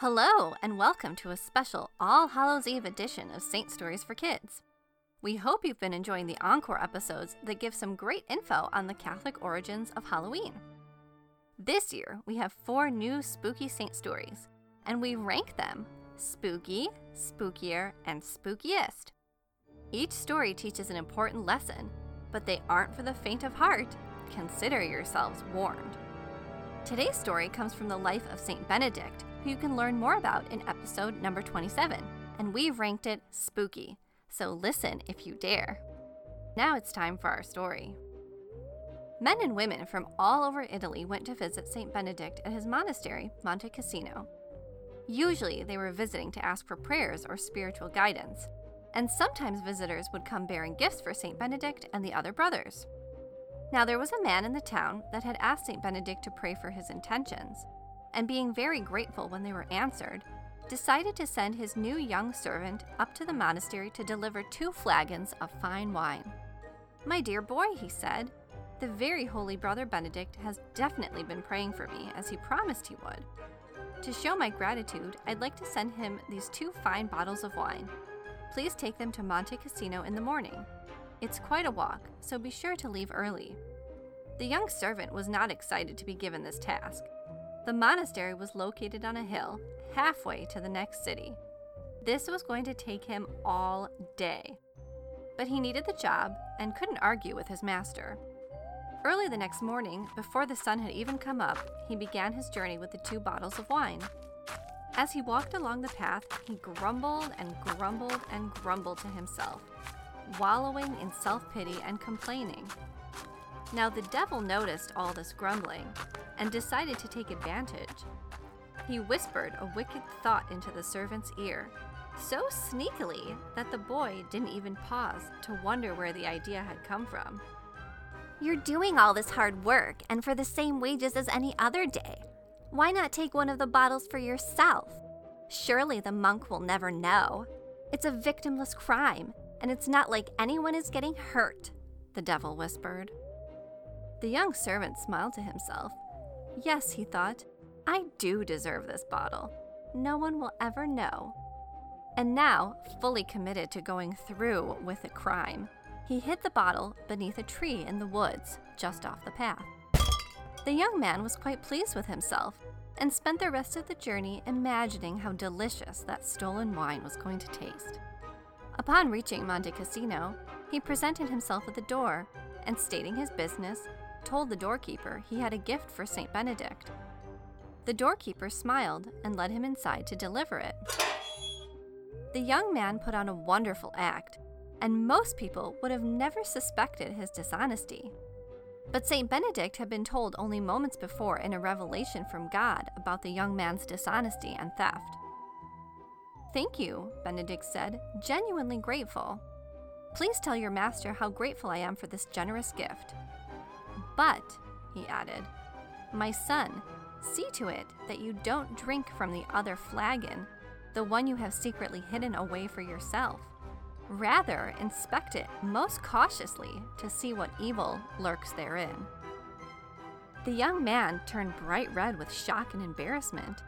Hello, and welcome to a special All Hallows Eve edition of Saint Stories for Kids. We hope you've been enjoying the encore episodes that give some great info on the Catholic origins of Halloween. This year, we have four new spooky saint stories, and we rank them spooky, spookier, and spookiest. Each story teaches an important lesson, but they aren't for the faint of heart. Consider yourselves warned. Today's story comes from the life of St. Benedict, you can learn more about in episode number 27, and we've ranked it spooky, so listen if you dare. Now it's time for our story. Men and women from all over Italy went to visit St. Benedict at his monastery, Monte Cassino. Usually, they were visiting to ask for prayers or spiritual guidance, and sometimes visitors would come bearing gifts for St. Benedict and the other brothers. Now, there was a man in the town that had asked St. Benedict to pray for his intentions, and being very grateful when they were answered, decided to send his new young servant up to the monastery to deliver two flagons of fine wine. My dear boy, he said, the very holy brother Benedict has definitely been praying for me as he promised he would. To show my gratitude, I'd like to send him these two fine bottles of wine. Please take them to Monte Cassino in the morning. It's quite a walk, so be sure to leave early. The young servant was not excited to be given this task. The monastery was located on a hill, halfway to the next city. This was going to take him all day. But he needed the job and couldn't argue with his master. Early the next morning, before the sun had even come up, he began his journey with the two bottles of wine. As he walked along the path, he grumbled and grumbled and grumbled to himself, wallowing in self pity and complaining. Now the devil noticed all this grumbling and decided to take advantage. He whispered a wicked thought into the servant's ear, so sneakily that the boy didn't even pause to wonder where the idea had come from. You're doing all this hard work and for the same wages as any other day. Why not take one of the bottles for yourself? Surely the monk will never know. It's a victimless crime, and it's not like anyone is getting hurt, the devil whispered. The young servant smiled to himself. Yes, he thought, I do deserve this bottle. No one will ever know. And now, fully committed to going through with the crime, he hid the bottle beneath a tree in the woods just off the path. The young man was quite pleased with himself and spent the rest of the journey imagining how delicious that stolen wine was going to taste. Upon reaching Monte Cassino, he presented himself at the door and, stating his business, told the doorkeeper he had a gift for St. Benedict. The doorkeeper smiled and led him inside to deliver it. The young man put on a wonderful act, and most people would have never suspected his dishonesty. But St. Benedict had been told only moments before in a revelation from God about the young man's dishonesty and theft. Thank you, Benedict said, genuinely grateful. Please tell your master how grateful I am for this generous gift. But, he added, my son, see to it that you don't drink from the other flagon, the one you have secretly hidden away for yourself. Rather, inspect it most cautiously to see what evil lurks therein. The young man turned bright red with shock and embarrassment.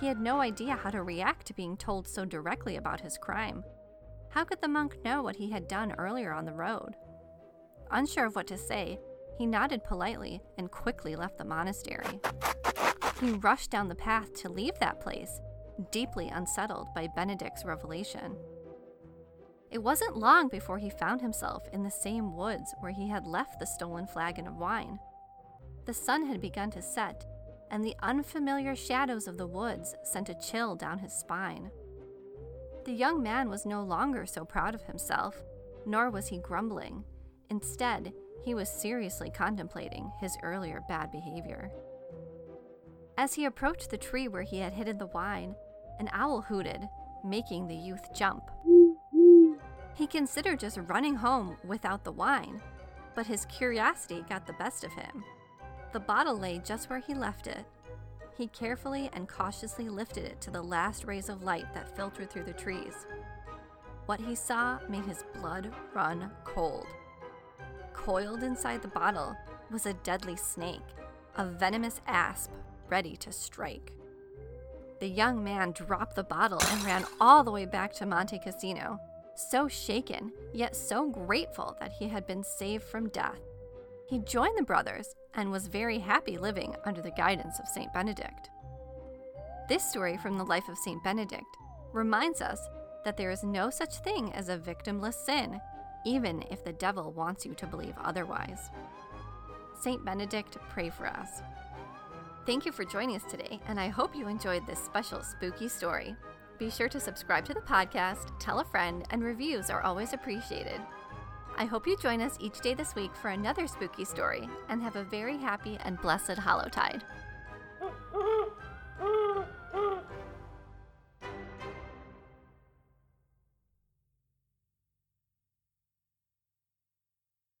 He had no idea how to react to being told so directly about his crime. How could the monk know what he had done earlier on the road? Unsure of what to say, he nodded politely and quickly left the monastery. He rushed down the path to leave that place, deeply unsettled by Benedict's revelation. It wasn't long before he found himself in the same woods where he had left the stolen flagon of wine. The sun had begun to set, and the unfamiliar shadows of the woods sent a chill down his spine. The young man was no longer so proud of himself, nor was he grumbling. Instead, he was seriously contemplating his earlier bad behavior. As he approached the tree where he had hidden the wine, an owl hooted, making the youth jump. He considered just running home without the wine, but his curiosity got the best of him. The bottle lay just where he left it. He carefully and cautiously lifted it to the last rays of light that filtered through the trees. What he saw made his blood run cold. Coiled inside the bottle was a deadly snake, a venomous asp ready to strike. The young man dropped the bottle and ran all the way back to Monte Cassino, so shaken, yet so grateful that he had been saved from death. He joined the brothers and was very happy living under the guidance of St. Benedict. This story from the life of St. Benedict reminds us that there is no such thing as a victimless sin, even if the devil wants you to believe otherwise. St. Benedict, pray for us. Thank you for joining us today, and I hope you enjoyed this special spooky story. Be sure to subscribe to the podcast, tell a friend, and reviews are always appreciated. I hope you join us each day this week for another spooky story and have a very happy and blessed Hallowtide.